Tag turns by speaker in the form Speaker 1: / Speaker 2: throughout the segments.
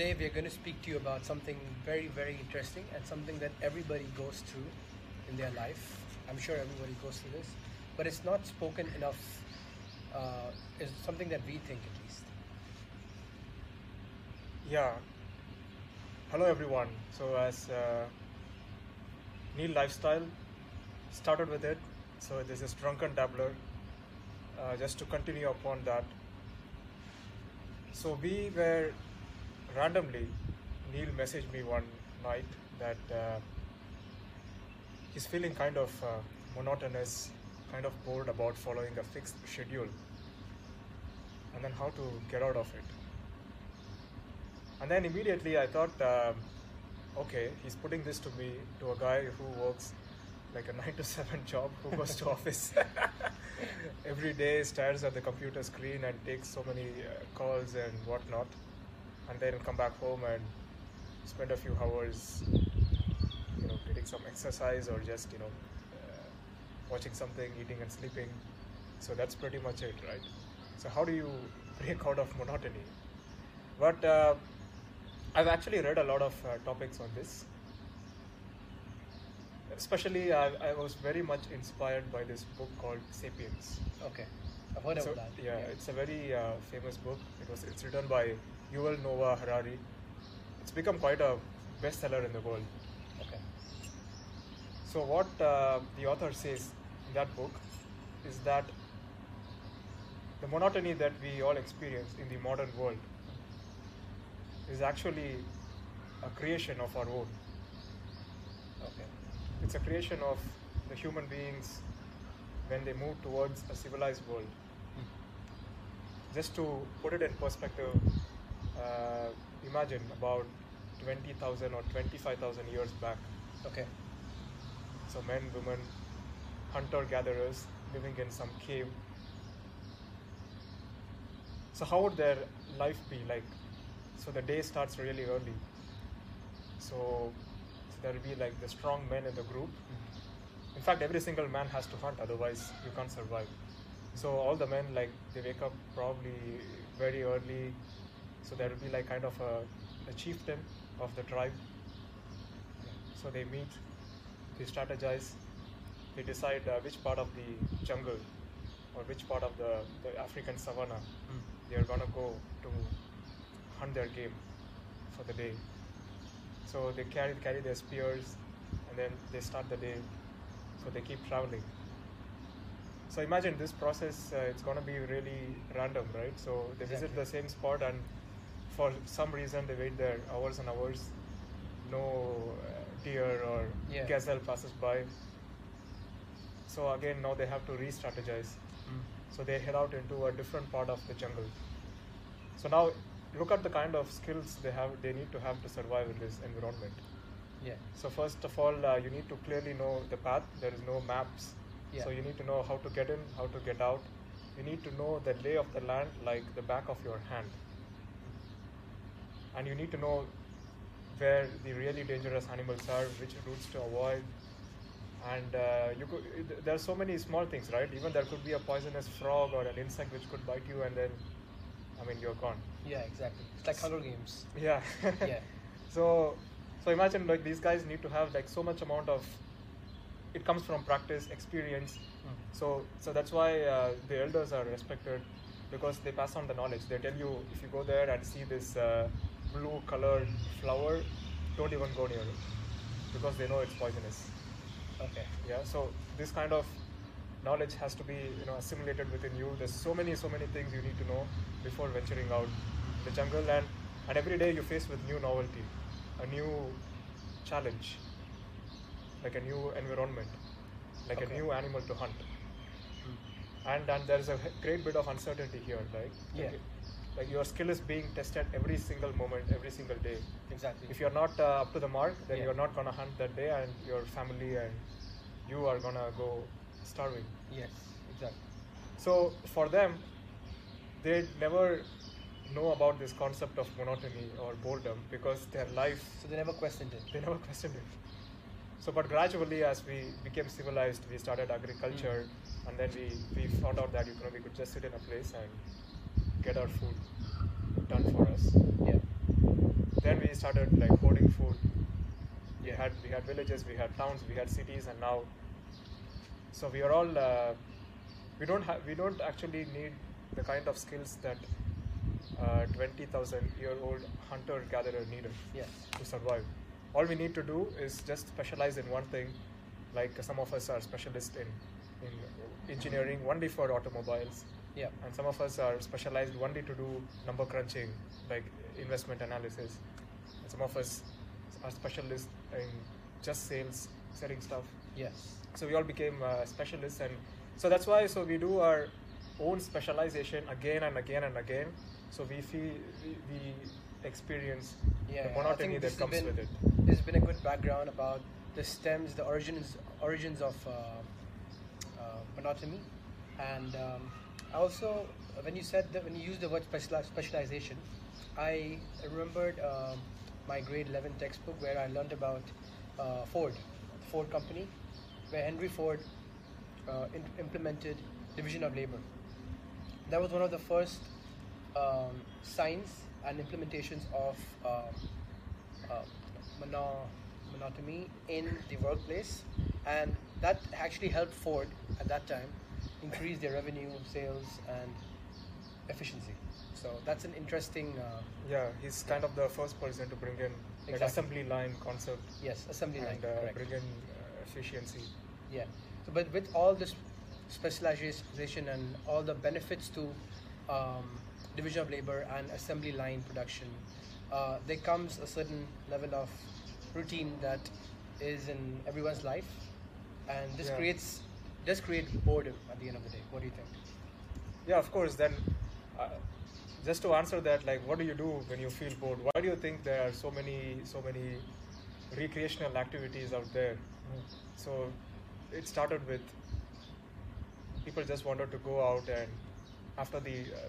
Speaker 1: today we're going to speak to you about something very, very interesting and something that everybody goes through in their life. I'm sure everybody goes through this, but it's not spoken enough. Uh, it's something that we think at least.
Speaker 2: Yeah. Hello, everyone. So, as uh, Neil Lifestyle started with it, so this is Drunken Dabbler. Uh, just to continue upon that. So, we were randomly, Neil messaged me one night that uh, he's feeling kind of uh, monotonous, kind of bored about following a fixed schedule, and then how to get out of it. And then immediately I thought, um, okay, he's putting this to me, to a guy who works like a nine to seven job, who goes to office every day, stares at the computer screen and takes so many uh, calls and whatnot, and then come back home and spend a few hours, you know, getting some exercise or just you know, uh, watching something, eating and sleeping. So that's pretty much it, right? So how do you break out of monotony? But uh, I've actually read a lot of uh, topics on this. Especially, I, I was very much inspired by this book called *Sapiens*.
Speaker 1: Okay, I've heard
Speaker 2: So,
Speaker 1: of that.
Speaker 2: yeah, it's a very uh, famous book. It was it's written by Yuval Noah Harari. It's become quite a bestseller in the world.
Speaker 1: Okay.
Speaker 2: So what uh, the author says in that book is that the monotony that we all experience in the modern world is actually a creation of our own.
Speaker 1: Okay.
Speaker 2: It's a creation of the human beings when they move towards a civilized world. Just to put it in perspective, uh, imagine about 20,000 or 25,000 years back.
Speaker 1: Okay.
Speaker 2: So men, women, hunter gatherers living in some cave. So how would their life be like? So the day starts really early. So, so there will be like the strong men in the group. In fact, every single man has to hunt, otherwise you can't survive. So all the men like they wake up probably very early. So there will be like kind of a, a chieftain of the tribe. So they meet, they strategize, they decide uh, which part of the jungle or which part of the, the African savannah they are gonna go to hunt their game for the day. So they carry carry their spears and then they start the day. So they keep traveling. So imagine this process. Uh, it's gonna be really random, right? So they visit the same spot and for some reason they wait there hours and hours. No uh, deer or
Speaker 1: Yeah.
Speaker 2: gazelle passes by. So again, now they have to re-strategize. So they head out into a different part of the jungle. So now look at the kind of skills they have. They need to have to survive in this environment.
Speaker 1: Yeah.
Speaker 2: So first of all, uh, you need to clearly know the path. There is no maps.
Speaker 1: Yeah.
Speaker 2: So you need to know how to get in, how to get out. You need to know the lay of the land like the back of your hand. And you need to know where the really dangerous animals are, which routes to avoid. And uh, you could, there are so many small things, right? Even there could be a poisonous frog or an insect which could bite you, and then, I mean, you're gone.
Speaker 1: Yeah. Exactly. It's like Hunger Games.
Speaker 2: Yeah.
Speaker 1: Yeah.
Speaker 2: So, so imagine like these guys need to have like so much amount of. It comes from practice, experience. So, so that's why uh, the elders are respected because they pass on the knowledge. They tell you if you go there and see this uh, blue colored flower, don't even go near it because they know it's poisonous.
Speaker 1: Okay.
Speaker 2: Yeah. So this kind of knowledge has to be you know assimilated within you. There's so many so many things you need to know before venturing out the jungle and and every day you face with new novelty, a new challenge, like a new environment, like
Speaker 1: Okay.
Speaker 2: a new animal to hunt. Hmm. And and there's a great bit of uncertainty here, right?
Speaker 1: Yeah.
Speaker 2: Like, like your skill is being tested every single moment, every single day.
Speaker 1: Exactly.
Speaker 2: If you're not uh, up to the mark, then
Speaker 1: Yeah.
Speaker 2: you're not gonna hunt that day, and your family and you are gonna go starving.
Speaker 1: Yes. Exactly.
Speaker 2: So for them, they never know about this concept of monotony or boredom because their life
Speaker 1: So they never questioned it.
Speaker 2: they never questioned it. So, but gradually, as we became civilized, we started agriculture, and then we, we found out that you know we could just sit in a place and get our food done for us.
Speaker 1: Yeah.
Speaker 2: then we started like hoarding food. We had we had villages, we had towns, we had cities, and now. So we are all. Uh, we don't have. We don't actually need the kind of skills that uh, twenty thousand year old hunter gatherer needed
Speaker 1: Yes.
Speaker 2: to survive. All we need to do is just specialize in one thing. Like some of us are specialists in in engineering only for automobiles,
Speaker 1: Yeah.
Speaker 2: and some of us are specialized only to do number crunching, like investment analysis. And some of us are specialists in just sales, selling stuff.
Speaker 1: Yes.
Speaker 2: So we all became uh, specialists, and so that's why. So we do our own specialization again and again and again. So we feel we, we experience
Speaker 1: Yeah.
Speaker 2: the monotony that comes
Speaker 1: been,
Speaker 2: with it.
Speaker 1: There's been a good background about the stems, the origins, origins of uh, uh, monotony, and um, also when you said that when you used the word speciali- specialization, I remembered um, my grade 11 textbook where I learned about uh, Ford, Ford company, where Henry Ford uh, in- implemented division of labor. That was one of the first um, signs and implementations of um, uh, mono- monotony in the workplace, and that actually helped Ford at that time increase their revenue, sales, and efficiency. So that's an interesting, uh,
Speaker 2: Yeah, he's kind of the first person to bring in like
Speaker 1: Exactly.
Speaker 2: assembly line concept
Speaker 1: yes, assembly line.
Speaker 2: and uh, bring in uh, efficiency.
Speaker 1: Yeah. So, but with all this specialization and all the benefits to um, division of labor and assembly line production, uh, there comes a certain level of routine that is in everyone's life, and this
Speaker 2: Yeah.
Speaker 1: creates does create boredom at the end of the day. What do you think?
Speaker 2: Yeah, of course. Then, uh, just to answer that, like, what do you do when you feel bored? Why do you think there are so many, so many recreational activities out there? So, it started with people just wanted to go out and after the uh,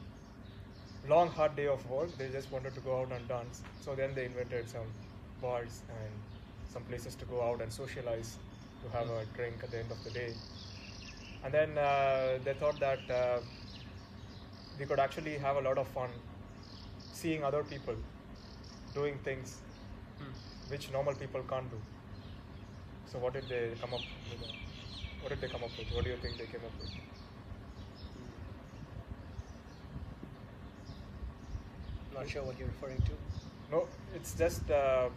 Speaker 2: long hard day of work, they just wanted to go out and dance. So then they invented some bars and some places to go out and socialize, to have a drink at the end of the day. And then uh, they thought that uh, we could actually have a lot of fun seeing other people doing things which normal people can't do. So what did they come up with? What did they come up with? What do you think they came up with?
Speaker 1: Not sure what you're referring to.
Speaker 2: No, it's just uh,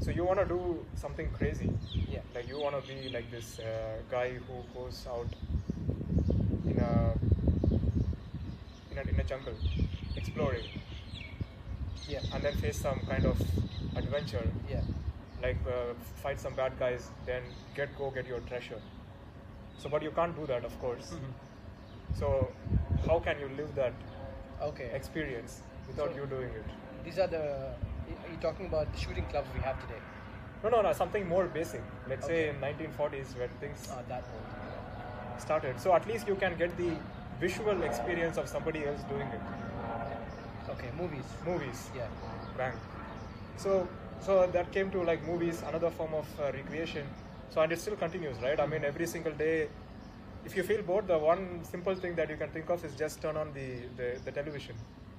Speaker 2: so you want to do something crazy.
Speaker 1: Yeah.
Speaker 2: Like you want to be like this uh, guy who goes out in a in a, in a jungle exploring
Speaker 1: Yeah.
Speaker 2: and then face some kind of adventure
Speaker 1: Yeah.
Speaker 2: like uh, fight some bad guys then get go get your treasure so but you can't do that of course
Speaker 1: Mm-hmm.
Speaker 2: so how can you live that
Speaker 1: Okay.
Speaker 2: experience without
Speaker 1: So-
Speaker 2: you doing it
Speaker 1: These are the. Are you talking about the shooting clubs we have today?
Speaker 2: no no no something more basic let's say in 1940s when things
Speaker 1: Uh, that old.
Speaker 2: started so at least you can get the visual experience of somebody else doing it
Speaker 1: Okay. Movies.
Speaker 2: movies
Speaker 1: Yeah.
Speaker 2: bang so so that came to like movies another form of uh, recreation so and it still continues right i mean every single day if you feel bored the one simple thing that you can think of is just turn on the the, the television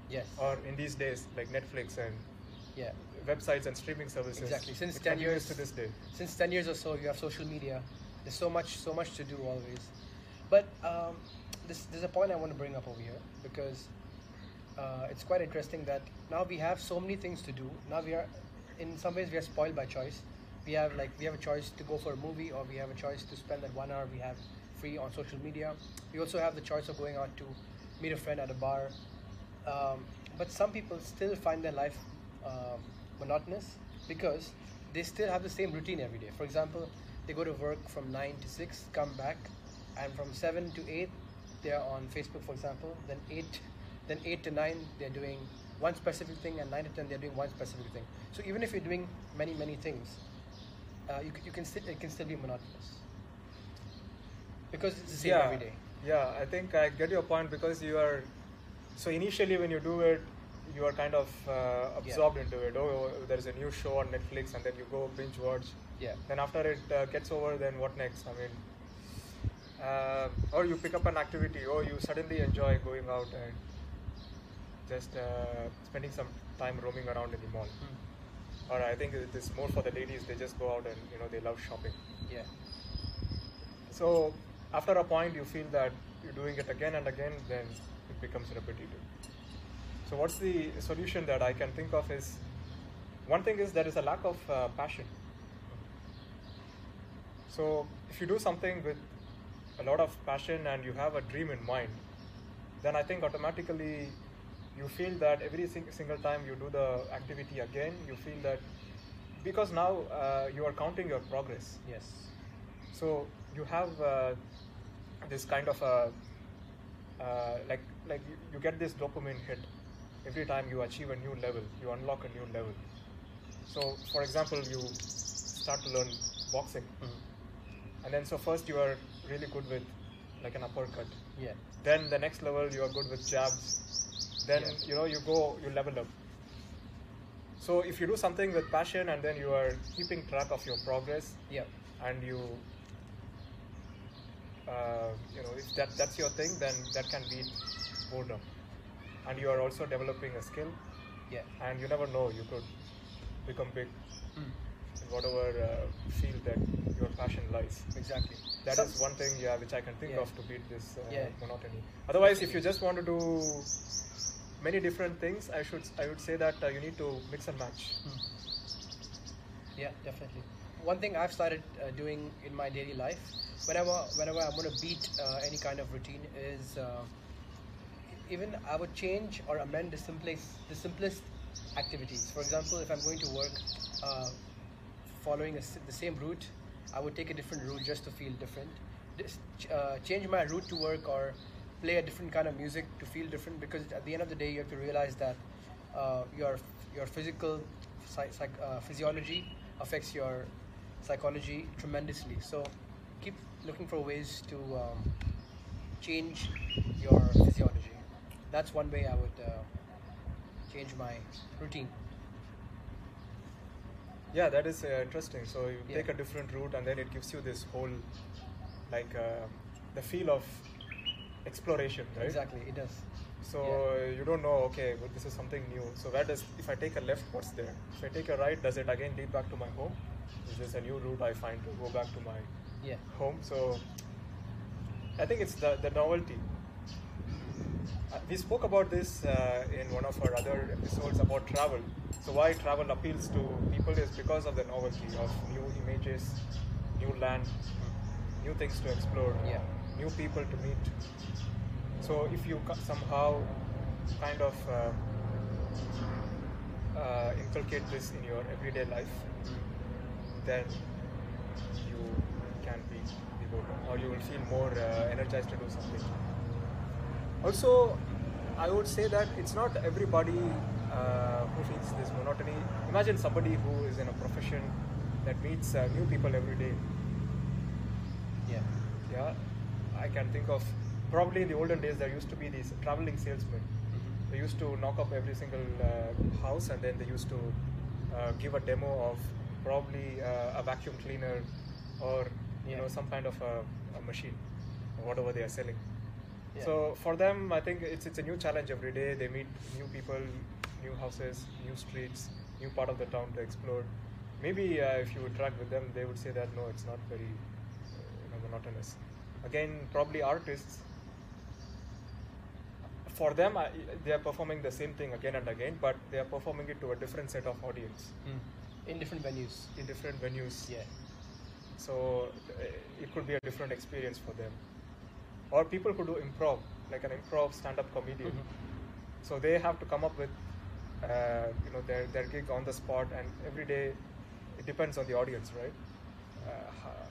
Speaker 1: Yes.
Speaker 2: or in these days like netflix and
Speaker 1: yeah.
Speaker 2: websites and streaming services
Speaker 1: Exactly. Since
Speaker 2: it
Speaker 1: 10 years
Speaker 2: to this day
Speaker 1: Since 10 years or so, you have social media. There's so much, so much to do always. But um, this, there's a point I want to bring up over here because uh, it's quite interesting that now we have so many things to do. Now we are, in some ways, we are spoiled by choice. We have like we have a choice to go for a movie, or we have a choice to spend that one hour we have free on social media. We also have the choice of going out to meet a friend at a bar. Um, but some people still find their life um, monotonous because they still have the same routine every day. For example, they go to work from 9 to 6, come back, and from 7 to 8, they're on Facebook, for example. Then 8, then 8 to 9, they're doing one specific thing, and 9 to 10, they're doing one specific thing. So even if you're doing many, many things, uh, you, you can still, it can still be monotonous because it's the same
Speaker 2: yeah
Speaker 1: every day.
Speaker 2: yeah i think i get your point because you are so initially when you do it you are kind of uh, absorbed into it oh there's a new show on netflix and then you go binge watch
Speaker 1: Yeah.
Speaker 2: then after it uh, gets over then what next i mean uh, or you pick up an activity or you suddenly enjoy going out and just uh, spending some time roaming around in the mall
Speaker 1: Mm.
Speaker 2: or I think it is more for the ladies. They just go out and you know they love shopping.
Speaker 1: Yeah.
Speaker 2: So after a point, you feel that you're doing it again and again, then it becomes repetitive. So what's the solution that I can think of is one thing is there is a lack of uh, passion. So if you do something with a lot of passion and you have a dream in mind, then I think automatically you feel that every sing- single time you do the activity again, you feel that because now uh, you are counting your progress.
Speaker 1: Yes.
Speaker 2: So you have uh, this kind of a uh, like like you, you get this dopamine hit every time you achieve a new level. You unlock a new level. So for example, you start to learn boxing,
Speaker 1: Mhm.
Speaker 2: and then so first you are really good with like an uppercut.
Speaker 1: Yeah.
Speaker 2: Then the next level you are good with jabs. Then
Speaker 1: Yeah.
Speaker 2: you know you go you level up. So if you do something with passion and then you are keeping track of your progress,
Speaker 1: Yeah.
Speaker 2: and you uh, you know if that that's your thing then that can beat boredom and you are also developing a skill
Speaker 1: Yeah.
Speaker 2: and you never know you could become big
Speaker 1: Mm.
Speaker 2: in whatever uh, field that your passion lies
Speaker 1: Exactly.
Speaker 2: That
Speaker 1: Some-
Speaker 2: is one thing yeah which i can think
Speaker 1: Yeah.
Speaker 2: of to beat this uh,
Speaker 1: Yeah.
Speaker 2: monotony otherwise if you just want to do many different things i should i would say that uh, you need to mix and match
Speaker 1: Mm. Yeah, definitely. One thing I've started uh, doing in my daily life, whenever whenever I'm going to beat uh, any kind of routine, is uh, even I would change or amend the simplest the simplest activities. For example, if I'm going to work uh, following a the same route, I would take a different route just to feel different. Uh, change my route to work or play a different kind of music to feel different because at the end of the day you have to realize that uh, your your physical psych- psych- uh, physiology affects your psychology tremendously. So keep looking for ways to um, change your physiology. That's one way I would uh, change my routine.
Speaker 2: Yeah, that is uh, interesting. So you
Speaker 1: Yeah.
Speaker 2: take a different route, and then it gives you this whole, like, uh, the feel of exploration, right?
Speaker 1: Exactly, it does.
Speaker 2: So you don't know, okay, but this is something new. So where does, if I take a left, what's there? If I take a right, does it again lead back to my home? Is this a new route I find to go back to my
Speaker 1: Yeah.
Speaker 2: home? So I think it's the, the novelty. Uh, we spoke about this uh, in one of our other episodes about travel. So why travel appeals to people is because of the novelty of new images, new land, new things to explore,
Speaker 1: Yeah.
Speaker 2: new people to meet. So if you somehow kind of uh, uh, inculcate this in your everyday life, then you can be good, or you will feel more uh, energized to do something. Also, I would say that it's not everybody uh, who feels this monotony. Imagine somebody who is in a profession that meets uh, new people every day.
Speaker 1: Yeah.
Speaker 2: Yeah, I can think of probably in the olden days there used to be these traveling salesmen.
Speaker 1: Mhm.
Speaker 2: They used to knock up every single uh, house and then they used to uh, give a demo of probably uh, a vacuum cleaner or you
Speaker 1: Yeah.
Speaker 2: know some kind of a, a machine or whatever they are selling.
Speaker 1: Yeah.
Speaker 2: So for them, I think it's it's a new challenge every day. They meet new people, new houses, new streets, new part of the town to explore. Maybe uh, if you interact with them, they would say that no, it's not very uh, you know, monotonous. Again, probably artists. For them, I, they are performing the same thing again and again, but they are performing it to a different set of audience
Speaker 1: Mm. In different venues.
Speaker 2: in different venues.
Speaker 1: Yeah.
Speaker 2: So uh, it could be a different experience for them. Or people who do improv, like an improv stand-up comedian.
Speaker 1: Mhm.
Speaker 2: So they have to come up with, uh, you know, their, their gig on the spot, and every day it depends on the audience, right? Uh,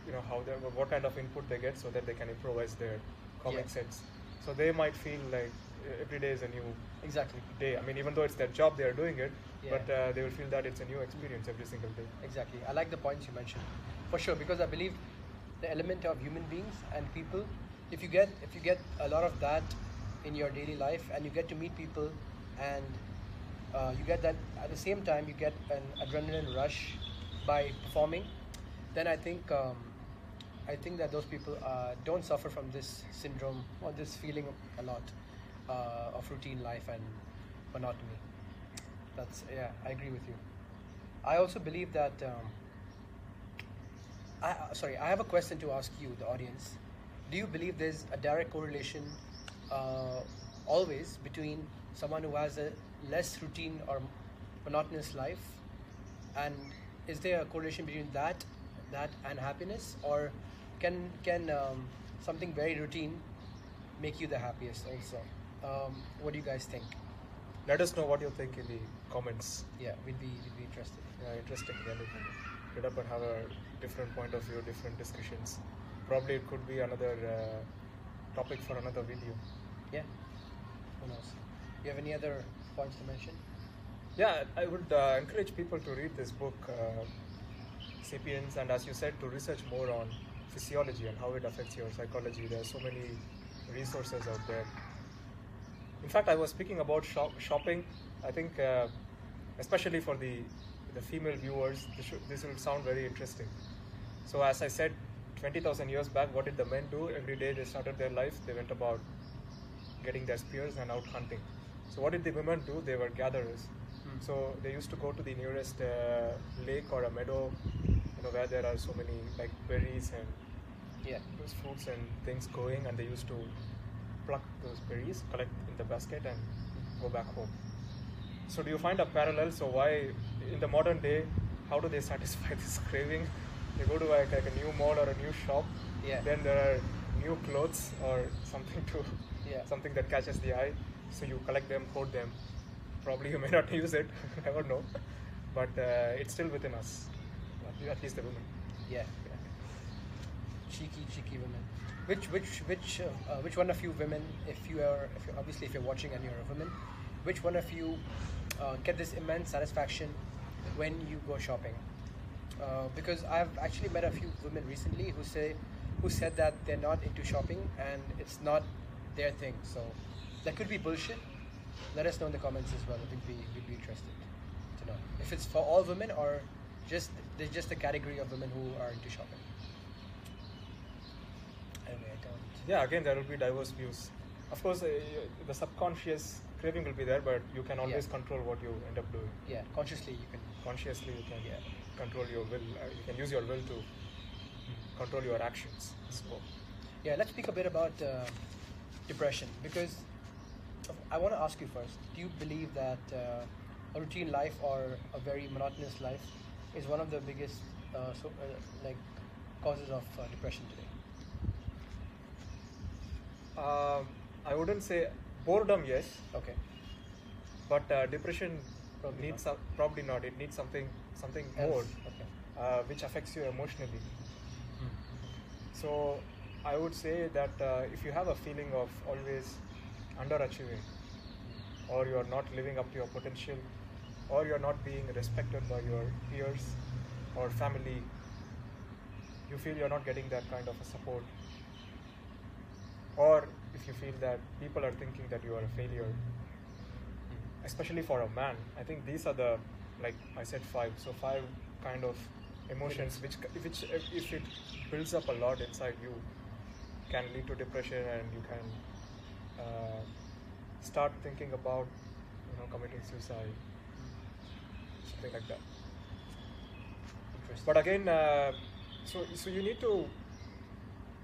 Speaker 2: you know how they, what kind of input they get, so that they can improvise their comic
Speaker 1: Yeah.
Speaker 2: sets. So they might feel like uh, every day is a new
Speaker 1: Exactly.
Speaker 2: day. I mean, even though it's their job, they are doing it,
Speaker 1: Yeah.
Speaker 2: but uh, they will feel that it's a new experience every single day.
Speaker 1: Exactly. I like the points you mentioned. For sure, because I believe the element of human beings and people, if you get if you get a lot of that in your daily life and you get to meet people and uh, you get that at the same time you get an adrenaline rush by performing, then I think um, I think that those people uh, don't suffer from this syndrome or this feeling a lot uh, of routine life and monotony. That's yeah, I agree with you. I also believe that. Um, I, uh, sorry, I have a question to ask you, the audience. Do you believe there's a direct correlation uh, always between someone who has a less routine or monotonous life, and is there a correlation between that, that and happiness, or can can um, something very routine make you the happiest also? Um, what do you guys think?
Speaker 2: Let us know what you think in the comments.
Speaker 1: Yeah, we'd be we'd be interested.
Speaker 2: Yeah, interesting. Yeah, we can get up and have a different point of view, different discussions. Probably it could be another uh, topic for another video.
Speaker 1: Yeah. Who knows? You have any other points to mention?
Speaker 2: Yeah, I would uh, encourage people to read this book, uh, Sapiens, and as you said, to research more on physiology and how it affects your psychology. There are so many resources out there. In fact, I was speaking about shop- shopping. I think, uh, especially for the the female viewers, this, should, this will sound very interesting. So, as I said, 20,000 years back, what did the men do? Every day they started their life, they went about getting their spears and out hunting. So, what did the women do? They were gatherers.
Speaker 1: Hmm.
Speaker 2: So, they used to go to the nearest uh, lake or a meadow, you know, where there are so many like berries and
Speaker 1: Yeah.
Speaker 2: those fruits and things going, and they used to pluck those berries, collect in the basket, and go back home. So, do you find a parallel? So, why in the modern day, how do they satisfy this craving? They go to like, like a new mall or a new shop.
Speaker 1: Yeah.
Speaker 2: Then there are new clothes or something to
Speaker 1: Yeah.
Speaker 2: something that catches the eye. So you collect them, hoard them. Probably you may not use it. never know. But uh, it's still within us. At least the women.
Speaker 1: Yeah. yeah. Cheeky, cheeky women. Which, which, which, uh, uh, which one of you women, if you are, if you're, obviously if you're watching and you're a woman, which one of you uh, get this immense satisfaction when you go shopping? Uh, because I've actually met a few women recently who say, who said that they're not into shopping and it's not their thing. So that could be bullshit. Let us know in the comments as well. We'd be, we'd be interested to know if it's for all women or just there's just a category of women who are into shopping. Anyway, I don't.
Speaker 2: Yeah, again, there will be diverse views. Of course, uh, the subconscious craving will be there, but you can always
Speaker 1: Yeah.
Speaker 2: control what you end up doing.
Speaker 1: Yeah, consciously you can.
Speaker 2: Consciously, you can
Speaker 1: Yeah.
Speaker 2: Control your will. Uh, you can use your will to control your actions. So,
Speaker 1: Yeah, let's speak a bit about uh, depression because I want to ask you first. Do you believe that uh, a routine life or a very monotonous life is one of the biggest uh, so, uh, like causes of uh, depression today?
Speaker 2: um, I wouldn't say boredom, yes,
Speaker 1: Okay.
Speaker 2: but uh, depression
Speaker 1: Probably
Speaker 2: needs
Speaker 1: not.
Speaker 2: some, probably not. It needs something something
Speaker 1: Else.
Speaker 2: more,
Speaker 1: Okay.
Speaker 2: uh, which affects you emotionally. So I would say that uh, if you have a feeling of always underachieving, or you are not living up to your potential, or you are not being respected by your peers or family, you feel you are not getting that kind of a support, or if you feel that people are thinking that you are a failure, especially for a man, I think these are the like I said five. So five kind of emotions which which if it builds up a lot inside you can lead to depression and you can uh, start thinking about you know committing suicide something like that
Speaker 1: Interesting.
Speaker 2: but again uh, so so you need to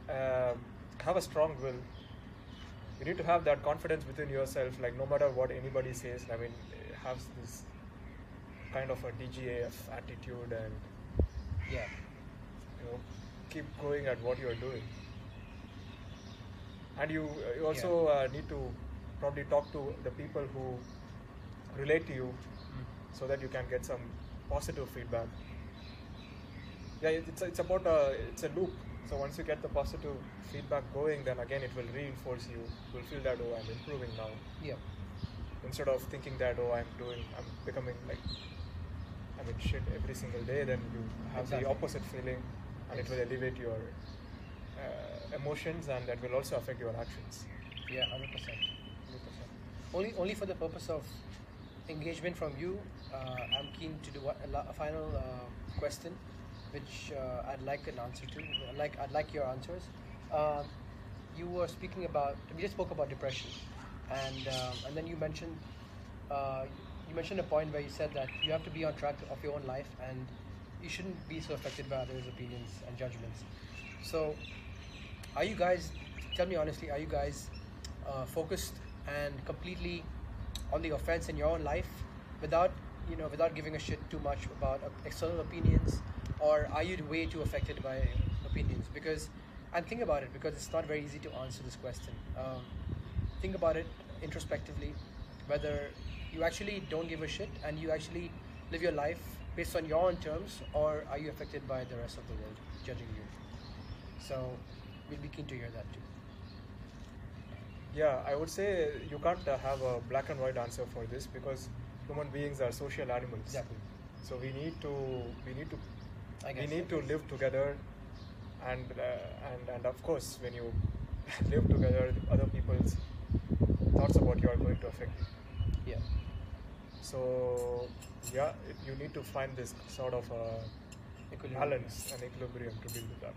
Speaker 2: uh, have a strong will you need to have that confidence within yourself like no matter what anybody says i mean have this kind of a dgaf attitude and
Speaker 1: yeah.
Speaker 2: you know keep going at what you're doing. And you you also uh, need to probably talk to the people who relate to you so that you can get some positive feedback. Yeah it's, it's about a, it's a loop. So once you get the positive feedback going then again it will reinforce you. You'll feel that oh i'm improving now.
Speaker 1: Yeah.
Speaker 2: instead of thinking that oh i'm doing i'm becoming like i mean shit every single day then you have
Speaker 1: Exactly.
Speaker 2: the opposite feeling and it will elevate your uh, emotions and that will also affect your actions
Speaker 1: Yeah, hundred percent, hundred percent. Only, only for the purpose of engagement from you, uh, I'm keen to do a, a final uh, question, which uh, I'd like an answer to. I'd like, I'd like your answers. Um, you were speaking about, we just spoke about depression, and um, and then you mentioned uh, you mentioned a point where you said that you have to be on track of your own life and you shouldn't be so affected by others' opinions and judgments. So, are you guys? Tell me honestly, are you guys uh, focused and completely on the offense in your own life, without you know, without giving a shit too much about uh, external opinions, or are you way too affected by opinions? Because, and think about it, because it's not very easy to answer this question. Um, think about it introspectively, whether you actually don't give a shit and you actually live your life based on your own terms, or are you affected by the rest of the world judging you? So, we'll be keen to hear that too.
Speaker 2: Yeah, I would say you can't uh, have a black and white answer for this because human beings are social animals.
Speaker 1: Exactly.
Speaker 2: So we need to we need to
Speaker 1: I
Speaker 2: we need to live together, and uh, and and of course when you live together, other people's thoughts about you are going to affect you.
Speaker 1: Yeah.
Speaker 2: So yeah, you need to find this sort of uh,
Speaker 1: Equilibrium.
Speaker 2: balance and equilibrium to deal with that.